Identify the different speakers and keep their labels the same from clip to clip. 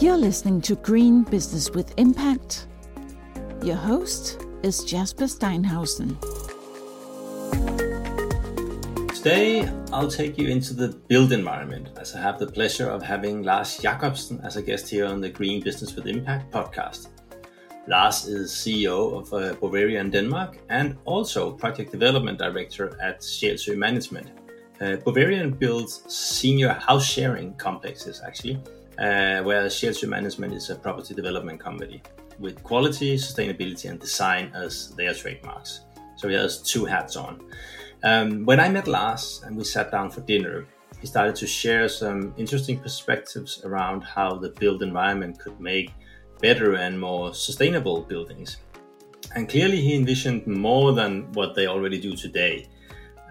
Speaker 1: You're listening to Green Business with Impact. Your host is Jasper Steinhausen.
Speaker 2: Today, I'll take you into the built environment as I have the pleasure of having Lars Jacobsen as a guest here on the Green Business with Impact podcast. Lars is CEO of uh, Bovieran Denmark and also Project Development Director at Sjælsø Management. Uh, Bovieran builds senior house sharing complexes, actually, uh, whereas Management is a property development company with quality, sustainability, and design as their trademarks. So he has two hats on. Um, when I met Lars and we sat down for dinner, he started to share some interesting perspectives around how the built environment could make better and more sustainable buildings. And clearly, he envisioned more than what they already do today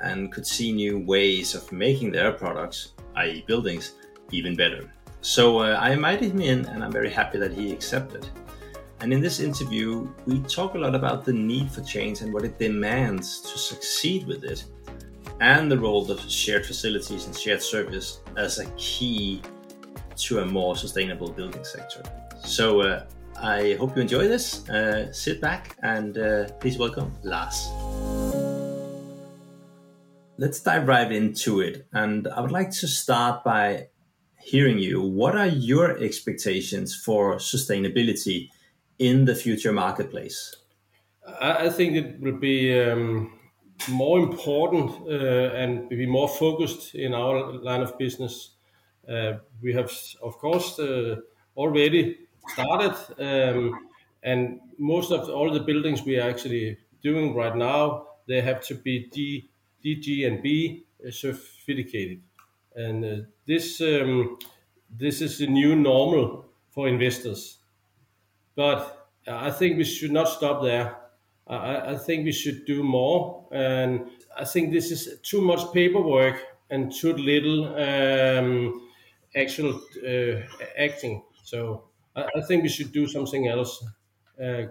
Speaker 2: and could see new ways of making their products, i.e., buildings, even better. So uh, I invited him in, and I'm very happy that he accepted. And in this interview, we talk a lot about the need for change and what it demands to succeed with it, and the role of shared facilities and shared service as a key to a more sustainable building sector. So uh, I hope you enjoy this. Uh, sit back and uh, please welcome Lars. Let's dive right into it. And I would like to start by hearing you. What are your expectations for sustainability in the future marketplace?
Speaker 3: I think it will be um, more important uh, and be more focused in our line of business. Uh, we have, of course, uh, already started, um, and most of all the buildings we are actually doing right now, they have to be D, DGNB certificated, and uh, this um, this is the new normal for investors. But I think we should not stop there. I, I think we should do more, and I think this is too much paperwork and too little um, actual uh, acting. So I, I, think we should do something else. Uh,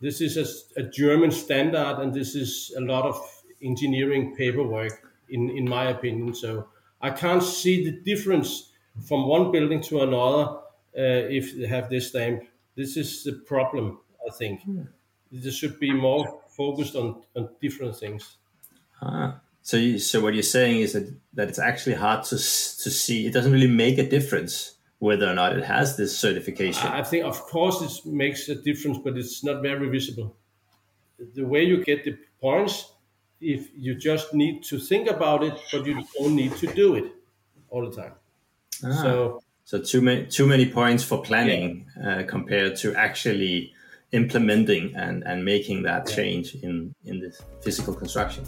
Speaker 3: this is a, a, German standard, and this is a lot of engineering paperwork, in, in my opinion. So I can't see the difference from one building to another uh, if they have this stamp. This is the problem, I think. Hmm. This should be more focused on, on different things.
Speaker 2: Ah. So, you, so what you're saying is that, that it's actually hard to to see. It doesn't really make a difference whether or not it has this certification.
Speaker 3: I think, of course, it makes a difference, but it's not very visible. The way you get the points, if you just need to think about it, but you don't need to do it all the time.
Speaker 2: Ah, so, so too many too many points for planning yeah. uh, compared to actually implementing and, and making that yeah. change in in the physical construction.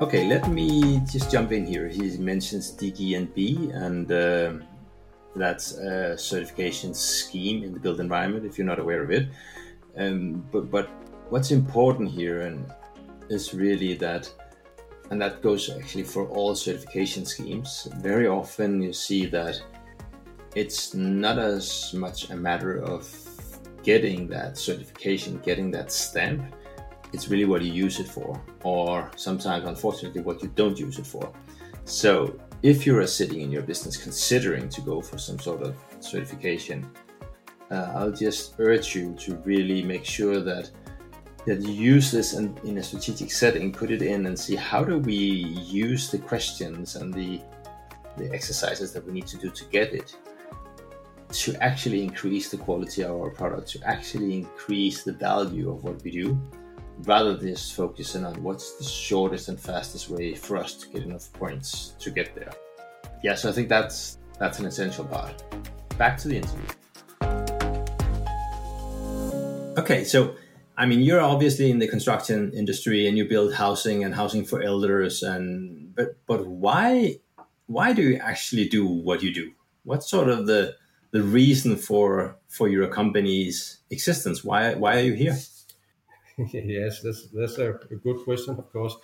Speaker 2: Okay, let me just jump in here. He mentions DGNB, and uh, that's a certification scheme in the built environment. If you're not aware of it, um, but but what's important here and is really that, and that goes actually for all certification schemes. Very often you see that it's not as much a matter of getting that certification, getting that stamp it's really what you use it for, or sometimes, unfortunately, what you don't use it for. So, if you're sitting in your business considering to go for some sort of certification, uh, I'll just urge you to really make sure that that use this in, in a strategic setting, put it in, and see how do we use the questions and the the exercises that we need to do to get it to actually increase the quality of our product, to actually increase the value of what we do, rather than just focusing on what's the shortest and fastest way for us to get enough points to get there. Yeah, so I think that's that's an essential part. Back to the interview. Okay, so I mean, you're obviously in the construction industry and you build housing and housing for elders, and but but why why do you actually do what you do? What's sort of the the reason for for your company's existence? Why why are you here?
Speaker 3: yes, that's that's a, good question. Of course,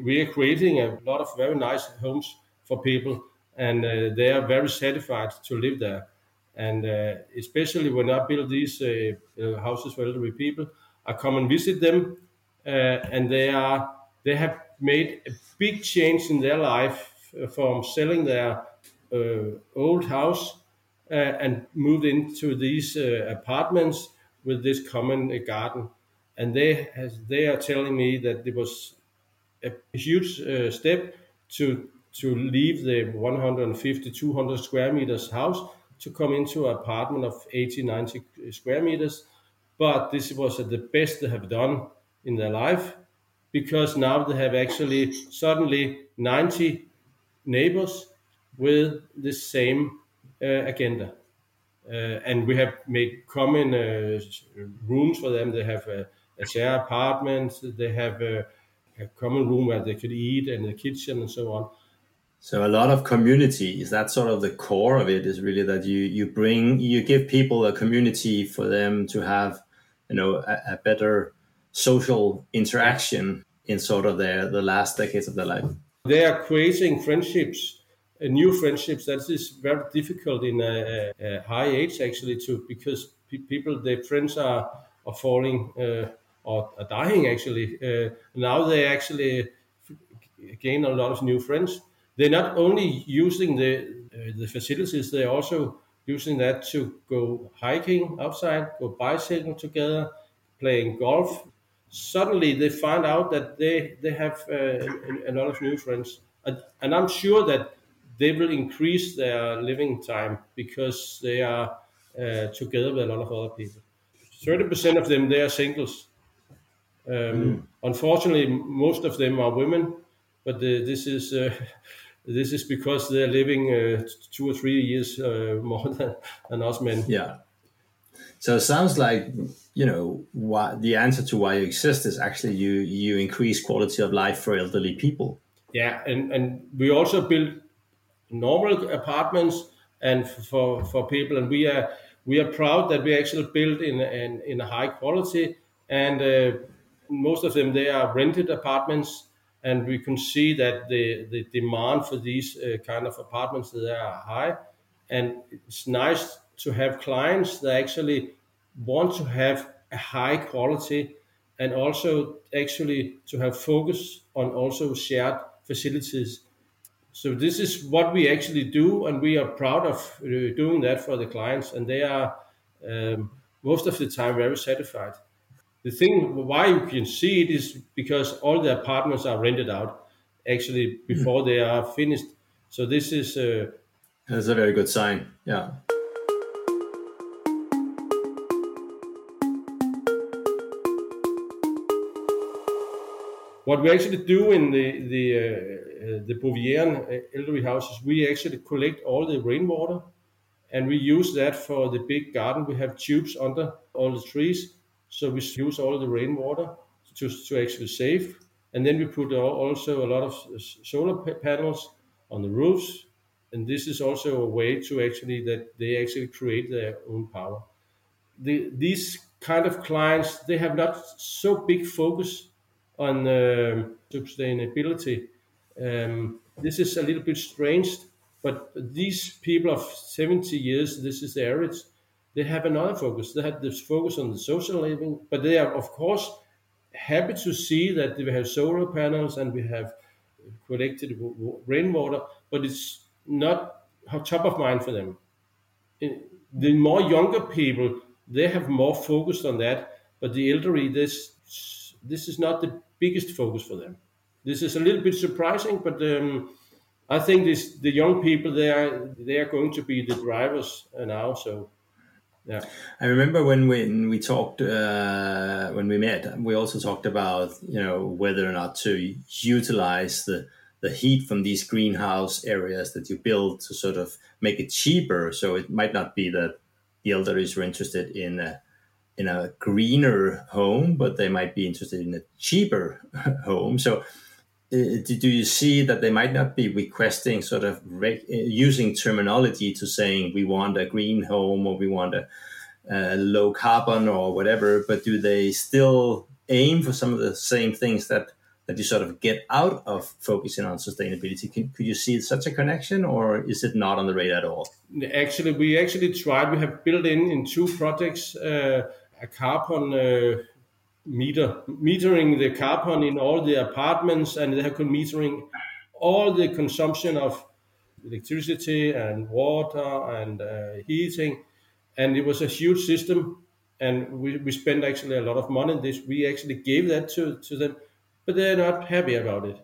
Speaker 3: we are creating a lot of very nice homes for people, and uh, they are very satisfied to live there. And uh, especially when I build these uh, uh houses for elderly people, I come and visit them, uh, and they are they have made a big change in their life uh, from selling their uh, old house and moved into these apartments with this common garden. And they has, they are telling me that it was a huge step to to leave the 150 200 square meters house to come into an apartment of 80 90 square meters but this was the best they have done in their life because now they have actually suddenly 90 neighbors with the same uh, agenda. Uh, and we have made common uh, rooms for them. They have a, a share apartment. They have a, a, common room where they could eat and the kitchen and so on.
Speaker 2: So a lot of community is that sort of the core of it is really that you you bring you give people a community for them to have you know a, a better social interaction in sort of their the last decades of their life.
Speaker 3: They are creating friendships, uh, new friendships. That is very difficult in a, a high age actually too, because pe- people, their friends are are falling uh, or are dying actually. Uh, now they actually gain a lot of new friends. They're not only using the uh, the facilities; they're also using that to go hiking outside, go bicycling together, playing golf. Suddenly, they find out that they they have uh, a, lot of new friends, and, and, I'm sure that they will increase their living time because they are uh, together with a lot of other people. Thirty percent of them they are singles. Um, mm. Unfortunately, most of them are women, but the, this is uh, this is because they're living uh, two or three years uh, more than, than us men.
Speaker 2: Yeah. So it sounds like you know why the answer to why you exist is actually you you increase quality of life for elderly people.
Speaker 3: Yeah, and and we also build normal apartments and for for people, and we are we are proud that we actually build in in, in a high quality, and uh, most of them they are rented apartments and we can see that the, the demand for these uh, kind of apartments there are high. And it's nice to have clients that actually want to have a high quality and also actually to have focus on also shared facilities. So this is what we actually do and we are proud of uh, doing that for the clients. And they are um, most of the time very satisfied the thing why you can see it is because all the apartments are rented out actually before they are finished. So this is uh,
Speaker 2: that's a very good sign. Yeah.
Speaker 3: What we actually do in the the uh, the Bovieran uh, elderly houses, we actually collect all the rainwater, and we use that for the big garden. We have tubes under all the trees, so we use all the rainwater to, to actually save. And then we put also a lot of solar panels on the roofs. And this is also a way to actually that they actually create their own power. The, these kind of clients, they have not so big focus on um, sustainability. Um, this is a little bit strange, but these people of 70 years, this is the average, they have another focus. They have this focus on the social living, but they are, of course, happy to see that we have solar panels and we have collected rainwater, but it's not top of mind for them. The more younger people, they have more focused on that, but the elderly, this this is not the biggest focus for them. This is a little bit surprising, but um, I think this the young people they are they are going to be the drivers now. So yeah,
Speaker 2: I remember when we when we talked uh, when we met, we also talked about you know whether or not to utilize the the heat from these greenhouse areas that you build to sort of make it cheaper. So it might not be that the elderly are interested in a, in a greener home, but they might be interested in a cheaper home. So do you see that they might not be requesting sort of uh, using terminology to saying we want a green home or we want a, a, low carbon or whatever, but do they still aim for some of the same things that that you sort of get out of focusing on sustainability? Can, could you see such a connection, or is it not on the radar at all?
Speaker 3: Actually, we actually tried. We have built in in two projects uh, a carbon uh, meter, metering the carbon in all the apartments, and they have been metering all the consumption of electricity and water and uh, heating, and it was a huge system. And we, we spent actually a lot of money on this. We actually gave that to, to them, but they're not happy about it.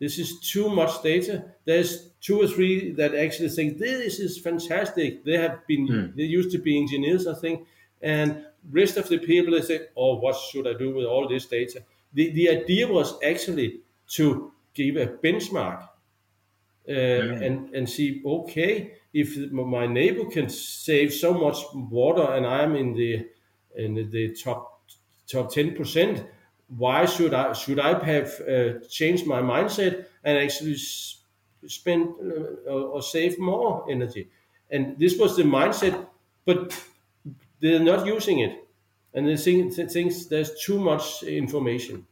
Speaker 3: This is too much data. There's two or three that actually think this is fantastic. They have been mm. they used to be engineers, I think, and rest of the people they say, "Oh, what should I do with all this data?" The the idea was actually to give a benchmark uh, mm. and and see, okay, if my neighbor can save so much water and I'm in the in the top top ten percent, why should I should I have uh, changed my mindset and actually spend uh, or save more energy? And this was the mindset, but they're not using it, and they think, they think there's too much information.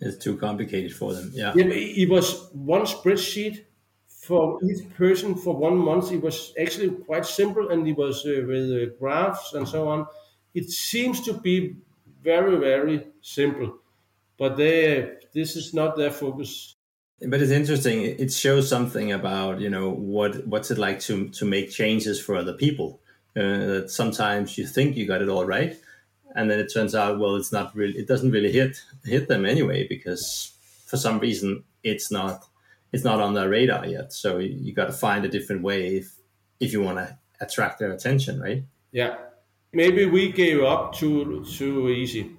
Speaker 2: It's too complicated for them. Yeah.
Speaker 3: It was one spreadsheet for each person for one month. It was actually quite simple, and it was uh, with uh, graphs and so on. It seems to be very, very simple, but they this is not their focus.
Speaker 2: But it's interesting. It shows something about you know what what's it like to to make changes for other people. Uh, that sometimes you think you got it all right, and then it turns out well it's not really it doesn't really hit hit them anyway because for some reason it's not it's not on their radar yet. So you, you got to find a different way if if you want to attract their attention, right?
Speaker 3: Yeah, maybe we gave up too too easy,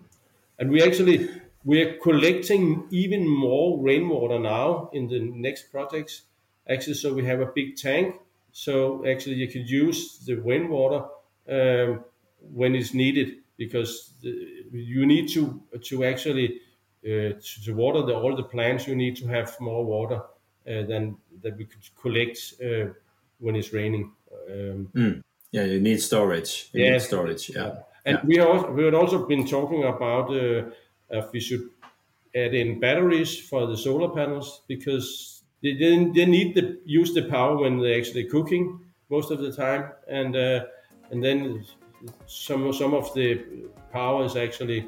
Speaker 3: and we actually we're collecting even more rainwater now in the next projects. Actually, so we have a big tank. So actually, you can use the rainwater um, when it's needed because the, you need to to actually uh, to, to, water the, all the plants. You need to have more water uh, than that we could collect uh, when it's raining. Um,
Speaker 2: mm. Yeah, you need storage. You yeah, need storage. Yeah,
Speaker 3: and
Speaker 2: yeah.
Speaker 3: we also we had also been talking about uh, if we should add in batteries for the solar panels because they, they, they need to use the power when they're actually cooking most of the time, and uh, and then some some of the power is actually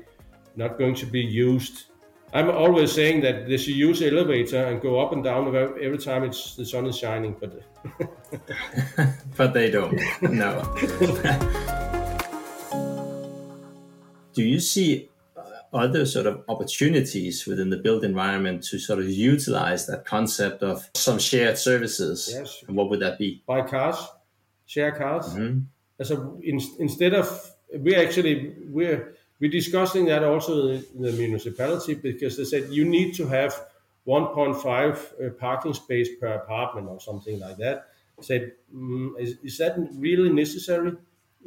Speaker 3: not going to be used. I'm always saying that they should use elevator and go up and down every time it's the sun is shining, but
Speaker 2: but they don't. No. Do you see other sort of opportunities within the built environment to sort of utilize that concept of some shared services?
Speaker 3: Yes.
Speaker 2: And what would that be?
Speaker 3: Buy cars, share cars. Mm-hmm. So in, instead of we're actually we're we're discussing that also in the municipality because they said you need to have 1.5 uh, parking space per apartment or something like that. I said, mm, is, is, that really necessary?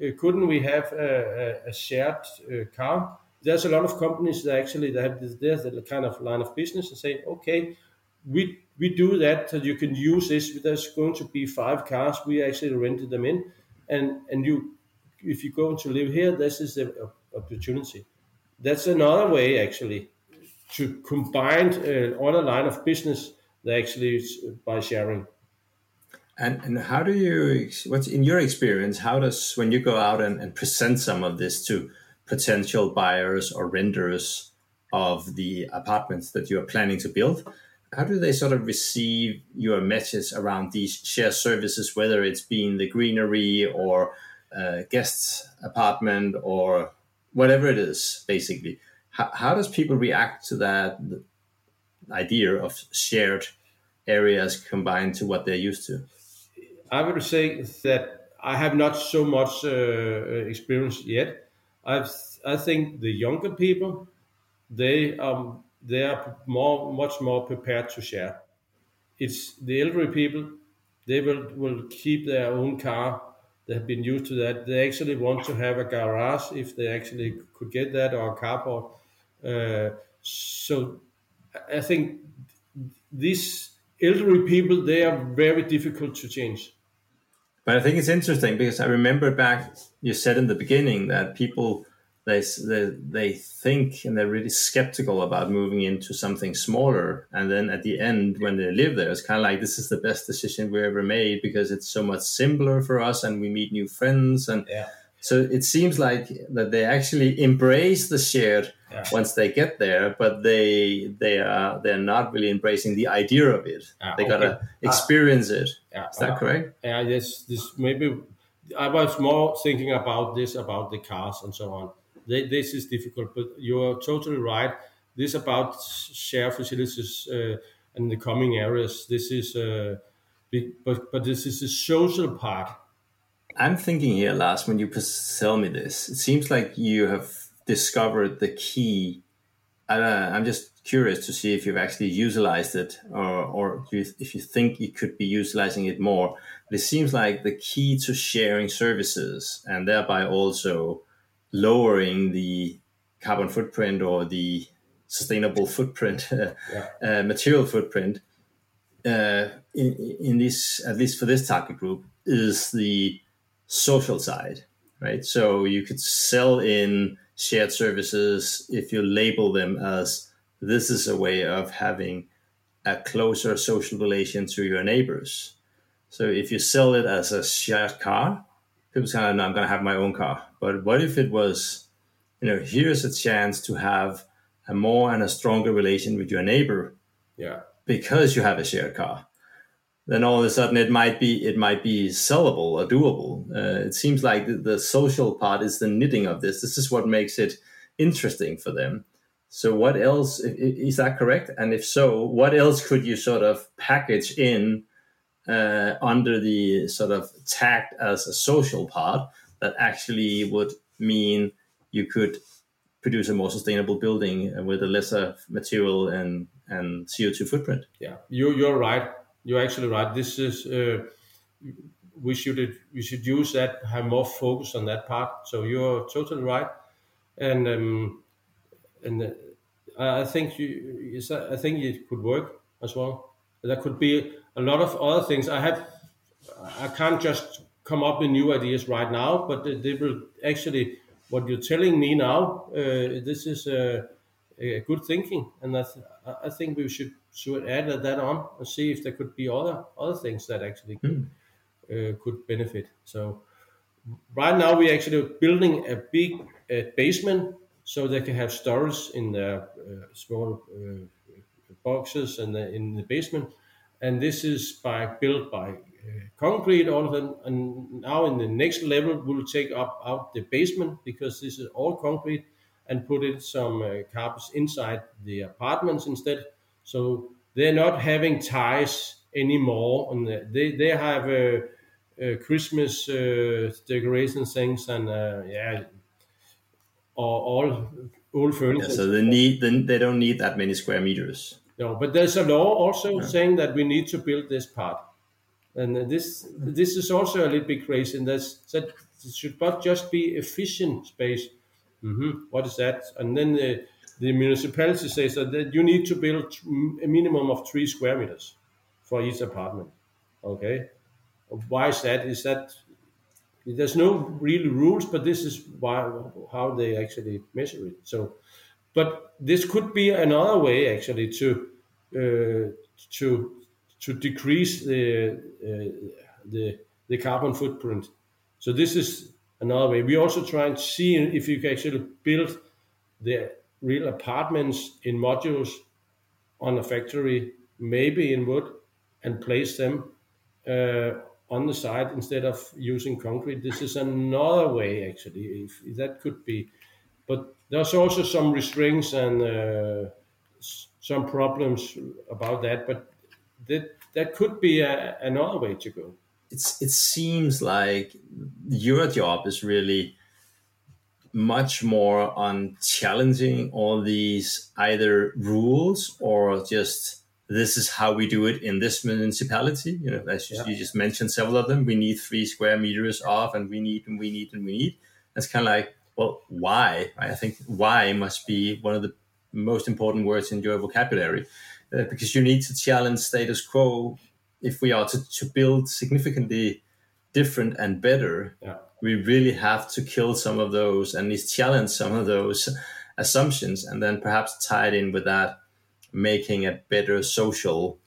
Speaker 3: Uh, couldn't we have a, a, a shared uh, car? There's a lot of companies that actually that have this, kind of line of business and say, okay, we we do that so you can use this. There's going to be five cars. We actually rented them in, and and you if you go to live here, this is the opportunity. That's another way actually to combine uh, line of business that actually by sharing.
Speaker 2: And and how do you what's in your experience? How does when you go out and, and present some of this to potential buyers or renters of the apartments that you are planning to build. How do they sort of receive your message around these shared services, whether it's being the greenery or uh, guest apartment or whatever it is, basically? How, how does people react to that idea of shared areas combined to what they're used to?
Speaker 3: I would say that I have not so much uh, experience yet I I think the younger people they um they are more much more prepared to share. It's the elderly people they will will keep their own car. They have been used to that. They actually want to have a garage if they actually could get that or a carport. Uh, so I think these elderly people they are very difficult to change.
Speaker 2: But I think it's interesting because I remember back you said in the beginning that people they they they think and they're really skeptical about moving into something smaller, and then at the end when they live there, it's kind of like this is the best decision we ever made because it's so much simpler for us and we meet new friends and
Speaker 3: yeah.
Speaker 2: So it seems like that they actually embrace the shared
Speaker 3: Yeah.
Speaker 2: once they get there, but they they are they're not really embracing the idea of it.
Speaker 3: Ah,
Speaker 2: they gotta
Speaker 3: okay.
Speaker 2: experience it.
Speaker 3: Yeah.
Speaker 2: Is that correct?
Speaker 3: Yeah, yes, this maybe I was more thinking about this about the cars and so on. They, this is difficult, but you're totally right. This about share facilities uh, in the coming areas. This is, uh, big, but but this is the social part.
Speaker 2: I'm thinking here, Lars, when you tell me this, it seems like you have discovered the key. Uh, I'm just curious to see if you've actually utilized it or, or if you- think you could be utilizing it more. But it seems like the key to sharing services and thereby also lowering the carbon footprint or the sustainable footprint, uh, material footprint, uh, in, in this, at least for this target group, is the social side, right? So you could sell in shared services if you label them as this is a way of having a closer social relation to your neighbors. So if you sell it as a shared car, people say, "No, I'm going to have my own car." But what if it was, you know, here's a chance to have a more and a stronger relation with your neighbor
Speaker 3: Yeah,
Speaker 2: because you have a shared car then all of a sudden it might be it might be sellable or doable uh, it seems like the, the social part is the knitting of this this is what makes it interesting for them so what else is that correct and if so what else could you sort of package in uh, under the sort of tagged as a social part that actually would mean you could produce a more sustainable building with a lesser material and and CO2 footprint
Speaker 3: yeah. You you're right. You're actually right. This is uh, we should we should use that have more focus on that part. So you're totally right, and um, and uh, I think you I think it could work as well. There could be a lot of other things. I have I can't just come up with new ideas right now, but they, will actually what you're telling me now. Uh, this is a, a good thinking, and I, th- I think we should should add that on and see if there could be other other things that actually uh, could benefit. So right now we're actually building a big uh, basement so they can have storage in the uh, small uh, boxes and the, in the basement. And this is by built by uh, concrete, all of them. And now in the next level, we'll take up out the basement because this is all concrete and put in some uh, carpets inside the apartments instead. So they're not having ties anymore. And they they have a, uh, Christmas uh, decoration things and uh, yeah, or all old furniture.
Speaker 2: Yeah, so they need then they don't need that many square meters
Speaker 3: No, but there's a law also saying that we need to build this part, and uh, this this is also a little bit crazy. And that's that should not just be efficient space. hmm What is that? And then the, the municipality says that, you need to build a minimum of three square meters for each apartment. Okay, why is that? Is that there's no real rules, but this is why how they actually measure it. So but this could be another way actually to uh, to to decrease the uh, the the carbon footprint. So this is another way. We also try and see if you can actually build the real apartments in modules on a factory, maybe in wood, and place them uh, on the side instead of using concrete. This is another way actually. If, if that could be but there's also some restraints and uh, some problems about that. But that that could be a, another way to go.
Speaker 2: it's it seems like your job is really much more on challenging all these either rules or just this is how we do it in this municipality you know as you,
Speaker 3: Yeah.
Speaker 2: you just mentioned several of them we need three square meters off and we need and we need and we need it's kind of like well why i think why must be one of the most important words in your vocabulary uh, because you need to challenge status quo if we are to, to build significantly different and better,
Speaker 3: Yeah.
Speaker 2: We really have to kill some of those and at least challenge some of those assumptions, and then perhaps tie it in with that, making a better social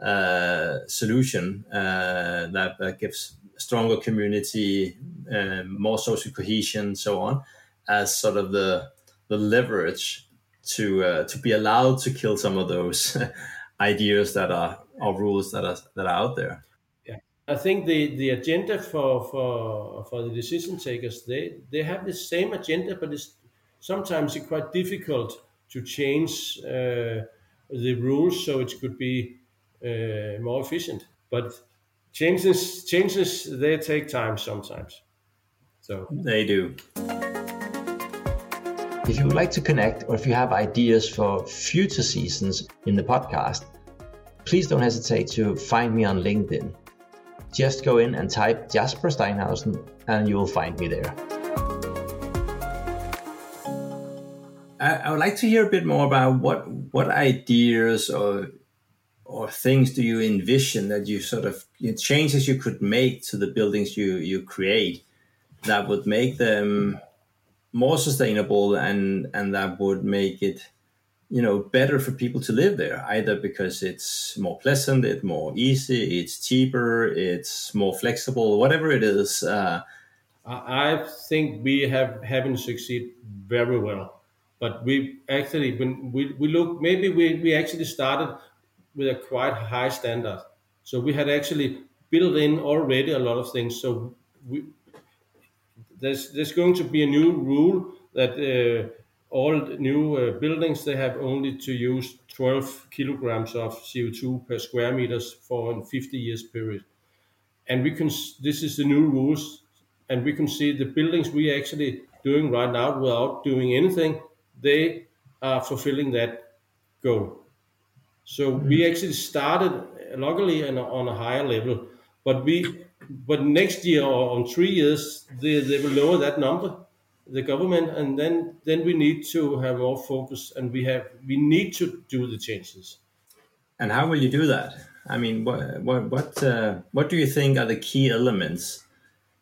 Speaker 2: uh, solution uh, that, that gives stronger community, um, more social cohesion, so on, as sort of the the leverage to uh, to be allowed to kill some of those ideas that are or rules that are that are out there.
Speaker 3: Yeah, I think the the agenda for for for the decision takers they they have the same agenda, but it's sometimes it's quite difficult to change uh, the rules so it could be uh, more efficient. But changes changes they take time sometimes. So
Speaker 2: they do.
Speaker 4: If you would like to connect or if you have ideas for future seasons in the podcast, please don't hesitate to find me on LinkedIn. Just go in and type Jasper Steinhausen and you will find me there.
Speaker 2: I, would like to hear a bit more about what what ideas or or things do you envision that you sort of changes you could make to the buildings you you create that would make them more sustainable and and that would make it you know better for people to live there either because it's more pleasant it's more easy it's cheaper it's more flexible whatever it is uh,
Speaker 3: i think we have haven't succeeded very well. But we actually when we, we look maybe we, we actually started with a quite high standard. So we had actually built in already a lot of things. So we there's there's going to be a new rule that uh, all new uh, buildings they have only to use 12 kilograms of CO2 per square meters for a 50 years period. And we can this is the new rules, and we can see the buildings we are actually doing right now without doing anything, they are fulfilling that goal. So mm-hmm. we actually started luckily and on a higher level, but we but next year or on three years, they, they will lower that number, the government, and then then we need to have more focus, and we have we need to do the changes.
Speaker 2: And how will you do that? I mean, what what what uh, what do you think are the key elements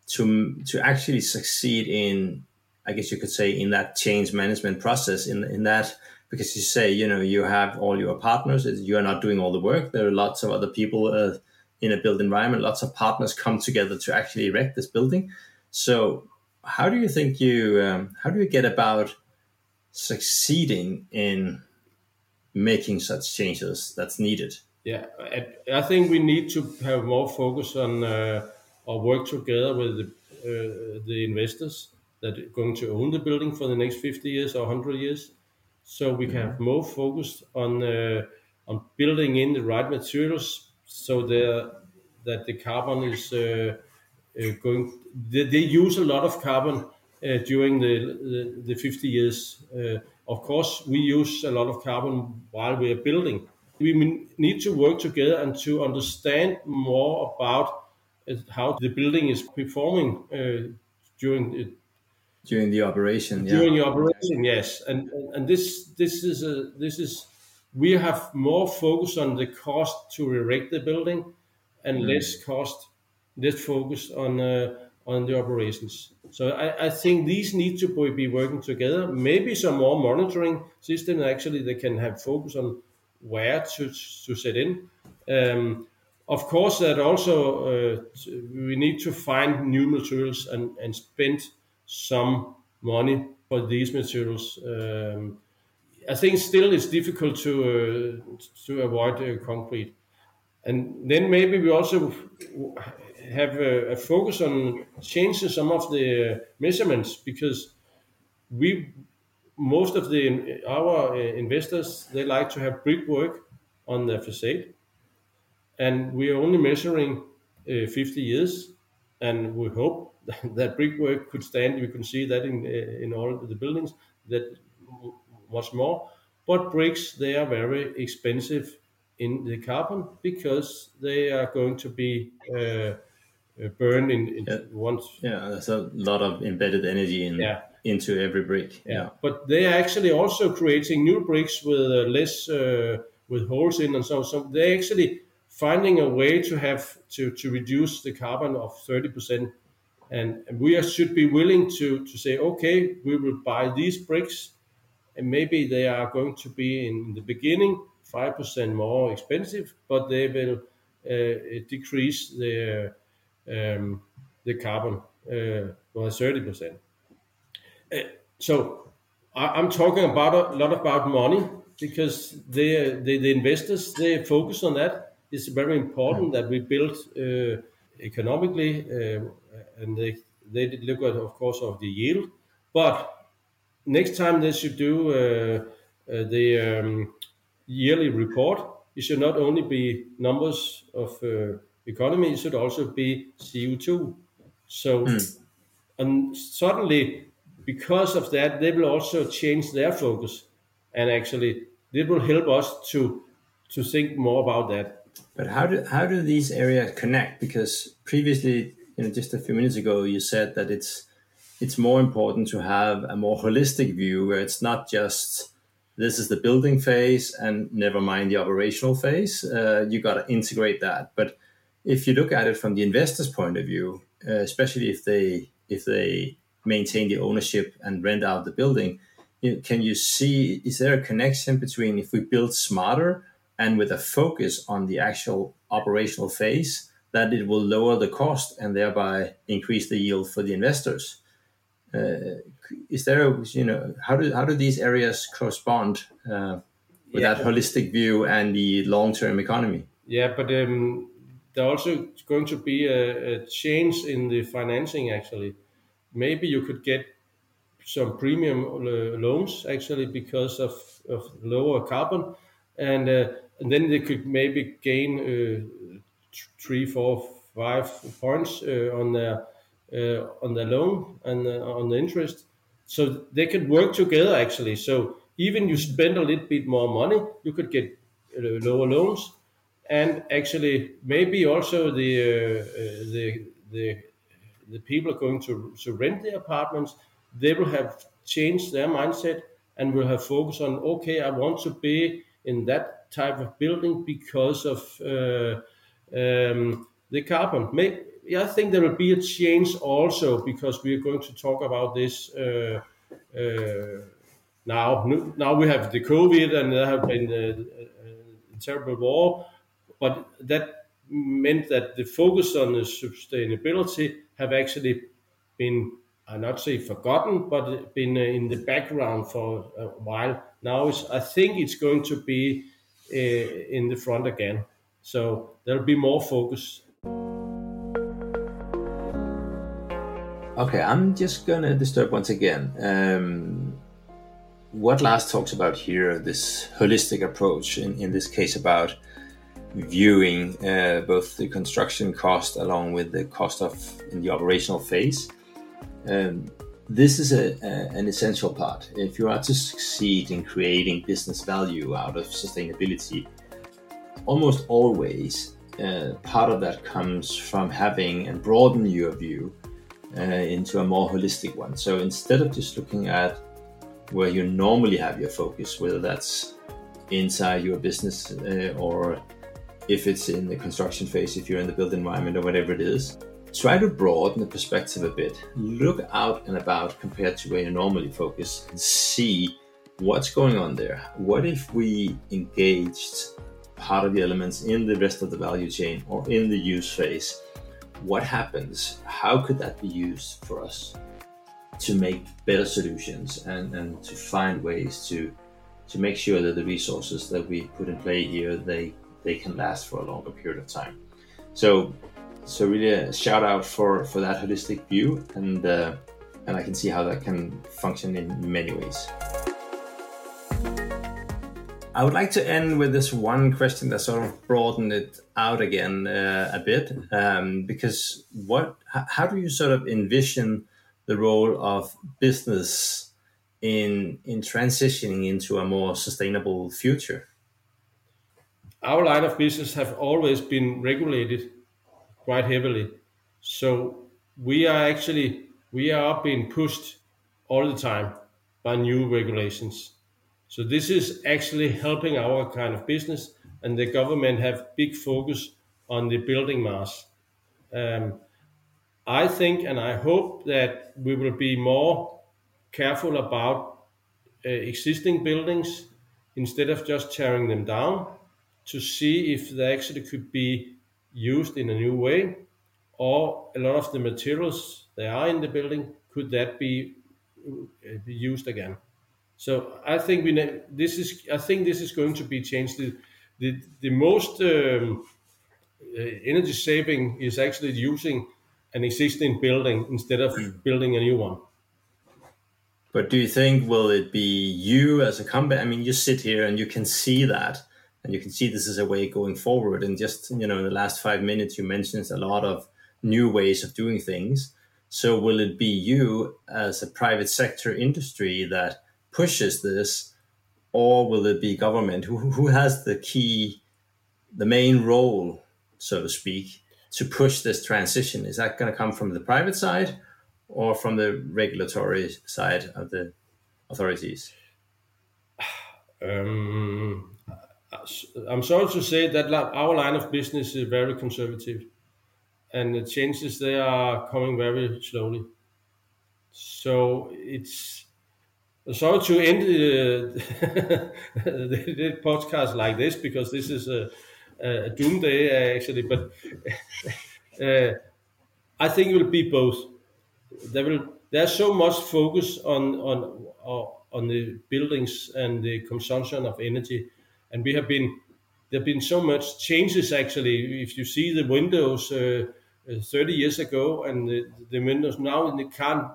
Speaker 2: to to actually succeed in? I guess you could say in that change management process. In in that because you say you know you have all your partners, you are not doing all the work. There are lots of other people. Uh, in a built environment. Lots of partners come together to actually erect this building. So, how do you think you um, how do you get about succeeding in making such changes that's needed?
Speaker 3: Yeah, I think we need to have more focus on uh, or work together with the, uh, the investors that are going to own the building for the next 50 years or 100 years. So we can have more focus on uh, on building in the right materials so that the carbon is uh, Uh, going. They, they, use a lot of carbon uh, during the, the, the 50 years. Uh, of course, we use a lot of carbon while we are building. We need to work together and to understand more about uh, how the building is performing during the
Speaker 2: during the operation
Speaker 3: yeah. during the operation yes and and this this is a this is we have more focus on the cost to erect the building and mm. less cost, less focus on uh, on the operations. So I, I, think these need to be working together. Maybe some more monitoring system. Actually, they can have focus on where to to set in. Um, of course, that also uh, we need to find new materials and, and spend some money for these materials. Um, I think still it's difficult to uh, to avoid uh, concrete, and then maybe we also have a, a, focus on changing some of the measurements because we most of the our uh, investors they like to have brickwork on their facade, and we are only measuring uh, 50 years, and we hope that brickwork could stand. We can see that in uh, in all the buildings that much more. But bricks, they are very expensive in the carbon because they are going to be uh, uh burned in, in
Speaker 2: yeah.
Speaker 3: once.
Speaker 2: Yeah, there's a lot of embedded energy in, yeah. into every brick.
Speaker 3: Yeah. yeah. but they are actually also creating new bricks with uh, less uh, with holes in and so. So they actually finding a way to have to, to reduce the carbon of 30 percent and we should be willing to, to say, okay, we will buy these bricks and maybe they are going to be in the beginning 5% more expensive, but they will uh, decrease their the carbon uh, by 30%. Uh, so I, am talking about a lot about money because the investors they focus on that. It's very important that we build uh, economically, uh, and they look at of course of the yield, but next time they should do uh, the um, yearly report, it should not only be numbers of economy, should also be CO2. So, mm. and suddenly, because of that, they will also change their focus, and actually, it will help us to to think more about that.
Speaker 2: But how do how do these areas connect? Because previously, you know, just a few minutes ago, you said that it's it's more important to have a more holistic view where it's not just this is the building phase and never mind the operational phase. Uh, you got to integrate that. But if you look at it from the investor's point of view, uh, especially if they if they maintain the ownership and rent out the building, you, can you see is there a connection between if we build smarter and with a focus on the actual operational phase that it will lower the cost and thereby increase the yield for the investors? Uh, is there a, you know how do how do these areas correspond uh, with yeah. that holistic view and the long term economy?
Speaker 3: Yeah, but um, there also going to be a, a, change in the financing. Actually, maybe you could get some premium uh, loans actually because of, of lower carbon, and, uh, and then they could maybe gain uh, three, four, five points uh, on their uh, on the loan and on the interest. So they could work together actually. So even you spend a little bit more money, you could get lower loans, and actually maybe also the the the the people are going to, to rent the apartments, they will have changed their mindset and will have focus on okay, I want to be in that type of building because of uh, um, the carbon. May, yeah, I think there will be a change also because we are going to talk about this uh, uh, now. Now we have the COVID and there have been a, a terrible war, but that meant that the focus on the sustainability have actually been, I not say forgotten, but been in the background for a while. Now I think it's going to be uh, in the front again. So there'll be more focus
Speaker 2: Okay, I'm just gonna disturb once again. Um, what Lars talks about here, this holistic approach, in, in this case about viewing uh, both the construction cost along with the cost of in the operational phase. Um, this is a, a, an essential part. If you are to succeed in creating business value out of sustainability, almost always uh, part of that comes from having and broaden your view uh, into a more holistic one. So instead of just looking at where you normally have your focus, whether that's inside your business uh, or if it's in the construction phase, if you're in the built environment or whatever it is, try to broaden the perspective a bit. Look out and about compared to where you normally focus and see what's going on there. What if we engaged part of the elements in the rest of the value chain or in the use phase what happens? How could that be used for us to make better solutions and, and to find ways to to make sure that the resources that we put in play here they they can last for a longer period of time. So so really a shout out for for that holistic view and uh, and I can see how that can function in many ways. I would like to end with this one question that sort of broadened it out again uh, a bit, um, because what? How do you sort of envision the role of business in in transitioning into a more sustainable future?
Speaker 3: Our line of business have always been regulated quite heavily, so we are actually we are being pushed all the time by new regulations. So this is actually helping our kind of business, and the government have big focus on the building mass. Um, I think and I hope that we will be more careful about uh, existing buildings instead of just tearing them down to see if they actually could be used in a new way or a lot of the materials that are in the building could that be, uh, be used again. So i think we this is i think this is going to be changed. The the, the most um, uh, energy saving is actually using an existing building instead of building a new one.
Speaker 2: But do you think will it be you as a company? I mean, you sit here and you can see that, and you can see this is a way going forward. And just you know, in the last five minutes, you mentioned a lot of new ways of doing things. So will it be you as a private sector industry that pushes this, or will it be government who who has the key, the main role, so to speak, to push this transition? Is that going to come from the private side? or from the regulatory side of the authorities?
Speaker 3: Um, I'm sorry to say that our line of business is very conservative, and the changes they are coming very slowly. So it's sorry to end the, podcast like this because this is a, a doomsday actually, but uh, I think it will be both there will there's so much focus on on on the buildings and the consumption of energy, and we have been there have been so much changes actually. If you see the windows uh, uh 30 years ago and the, the windows now, they can't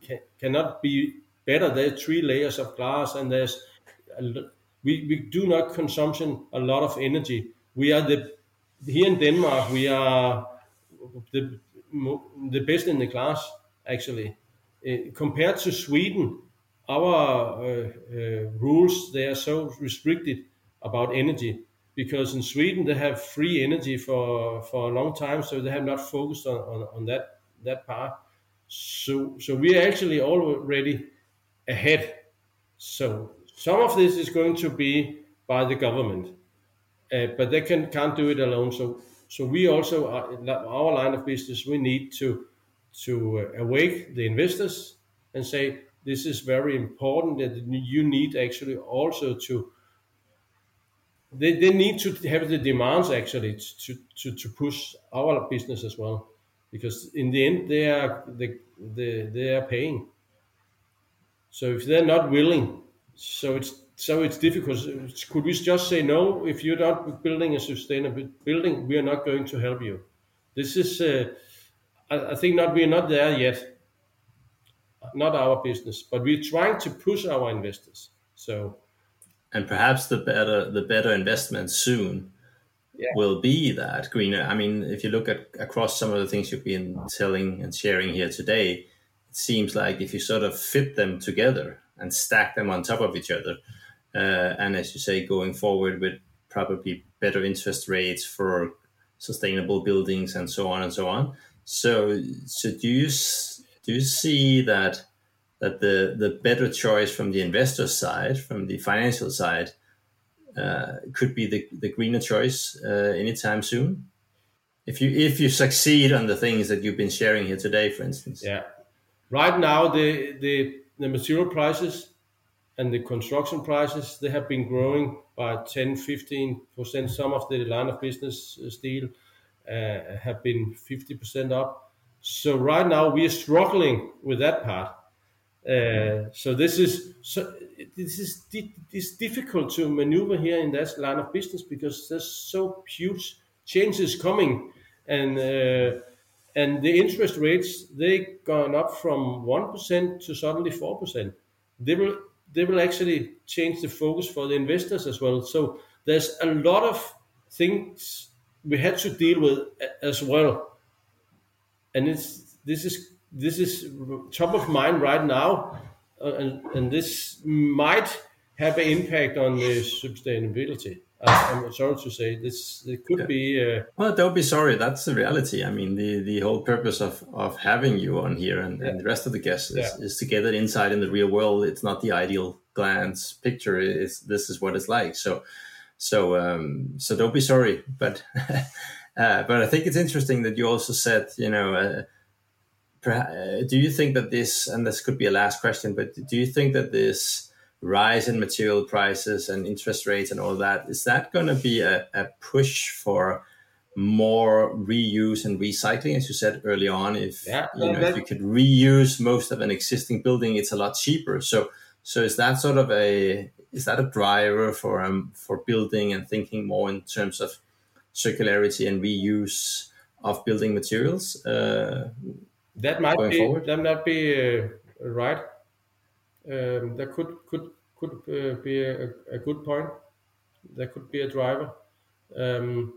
Speaker 3: can, cannot be better. There are three layers of glass, and there's we, we do not consumption a lot of energy. We are the here in Denmark. We are the the best in the class actually. Uh, compared to Sweden, our uh, uh, rules they are so restricted about energy because in Sweden they have free energy for for a long time, so they have not focused on, on, on that that part. So so we are actually already ahead. So some of this is going to be by the government, uh, but they can can't do it alone. So so we also are, our line of business we need to to uh, awake the investors and say this is very important that you need actually also to they, they need to have the demands actually to, to, to push our business as well because in the end they are they, they, they are paying so if they're not willing so it's so it's difficult could we just say no if you're not building a sustainable building we are not going to help you this is uh, I, I think not we're not there yet. Not our business, but we're trying to push our investors. So,
Speaker 2: and perhaps the better the better investment soon yeah. will be that greener. I mean, if you look at across some of the things you've been telling and sharing here today, it seems like if you sort of fit them together and stack them on top of each other, uh, and as you say, going forward with probably better interest rates for sustainable buildings and so on and so on, so, so do you do you see that that the the better choice from the investor side, from the financial side, uh, could be the the greener choice uh, anytime soon? If you if you succeed on the things that you've been sharing here today, for instance.
Speaker 3: Yeah, right now the the the material prices and the construction prices they have been growing by 10 15 percent some of the line of business uh, steel uh, have been 50% up. So right now we are struggling with that part. Uh, so this is so this is it's difficult to maneuver here in that line of business because there's so huge changes coming, and uh, and the interest rates they gone up from one percent to suddenly four percent. They will they will actually change the focus for the investors as well. So there's a lot of things we had to deal with as well. And it's this is this is top of mind right now, uh, and and this might have an impact on the sustainability. I'm sorry to say this. It could yeah. be. Uh,
Speaker 2: well, don't be sorry. That's the reality. I mean, the the whole purpose of of having you on here and, yeah. and the rest of the guests is, yeah. is to get that insight in the real world. It's not the ideal glance picture. It's this is what it's like. So so um, so don't be sorry, but uh, but I think it's interesting that you also said you know. Uh, do you think that this, and this could be a last question, but do you think that this rise in material prices and interest rates and all that, is that going to be a, a push for more reuse and recycling, as you said early on? If
Speaker 3: Yeah,
Speaker 2: you know,
Speaker 3: that-
Speaker 2: if you could reuse most of an existing building, it's a lot cheaper. So, so is that sort of a is that a driver for um for building and thinking more in terms of circularity and reuse of building materials? Uh,
Speaker 3: That might be
Speaker 2: forward?
Speaker 3: that might be uh, right. Um, that could could could uh, be a, a good point. That could be a driver. Um,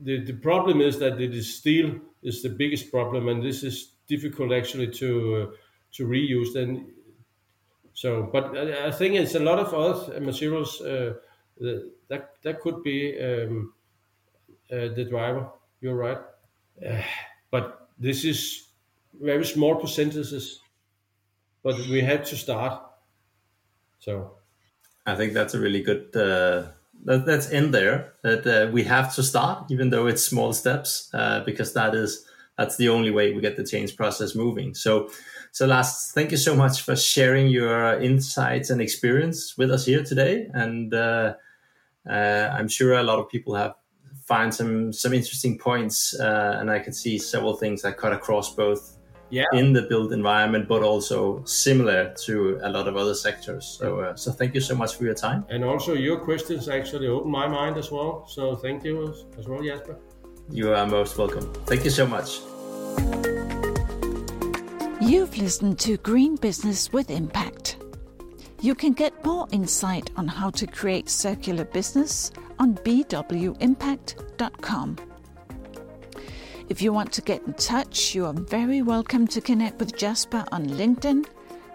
Speaker 3: the the problem is that it is steel is the biggest problem, and this is difficult actually to uh, to reuse. Then, so but I, think it's a lot of other materials uh, that that that could be um, uh, the driver. You're right, uh, but this is very small percentages. But we have to start. So
Speaker 2: I think that's a really good. Uh, that, that's in there that uh, we have to start, even though it's small steps, uh, because that is that's the only way we get the change process moving. So, so Lars, thank you so much for sharing your insights and experience with us here today, and uh, uh, I'm sure a lot of people have find some some interesting points, uh, and I can see several things that cut across both
Speaker 3: yeah,
Speaker 2: in the built environment, but also similar to a lot of other sectors. So, uh, so thank you so much for your time.
Speaker 3: and also your questions actually opened my mind as well. So thank you as- as well, Jasper.
Speaker 2: You are most welcome. Thank you so much.
Speaker 1: You've listened to Green Business with Impact. You can get more insight on how to create circular business on bwimpact.com. If you want to get in touch, you are very welcome to connect with Jasper on LinkedIn.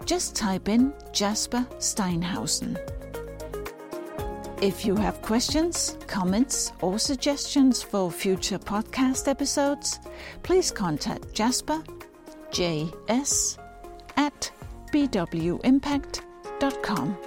Speaker 1: Just type in Jasper Steinhausen. If you have questions, comments, or suggestions for future podcast episodes, please contact Jasper js at bwimpact.com.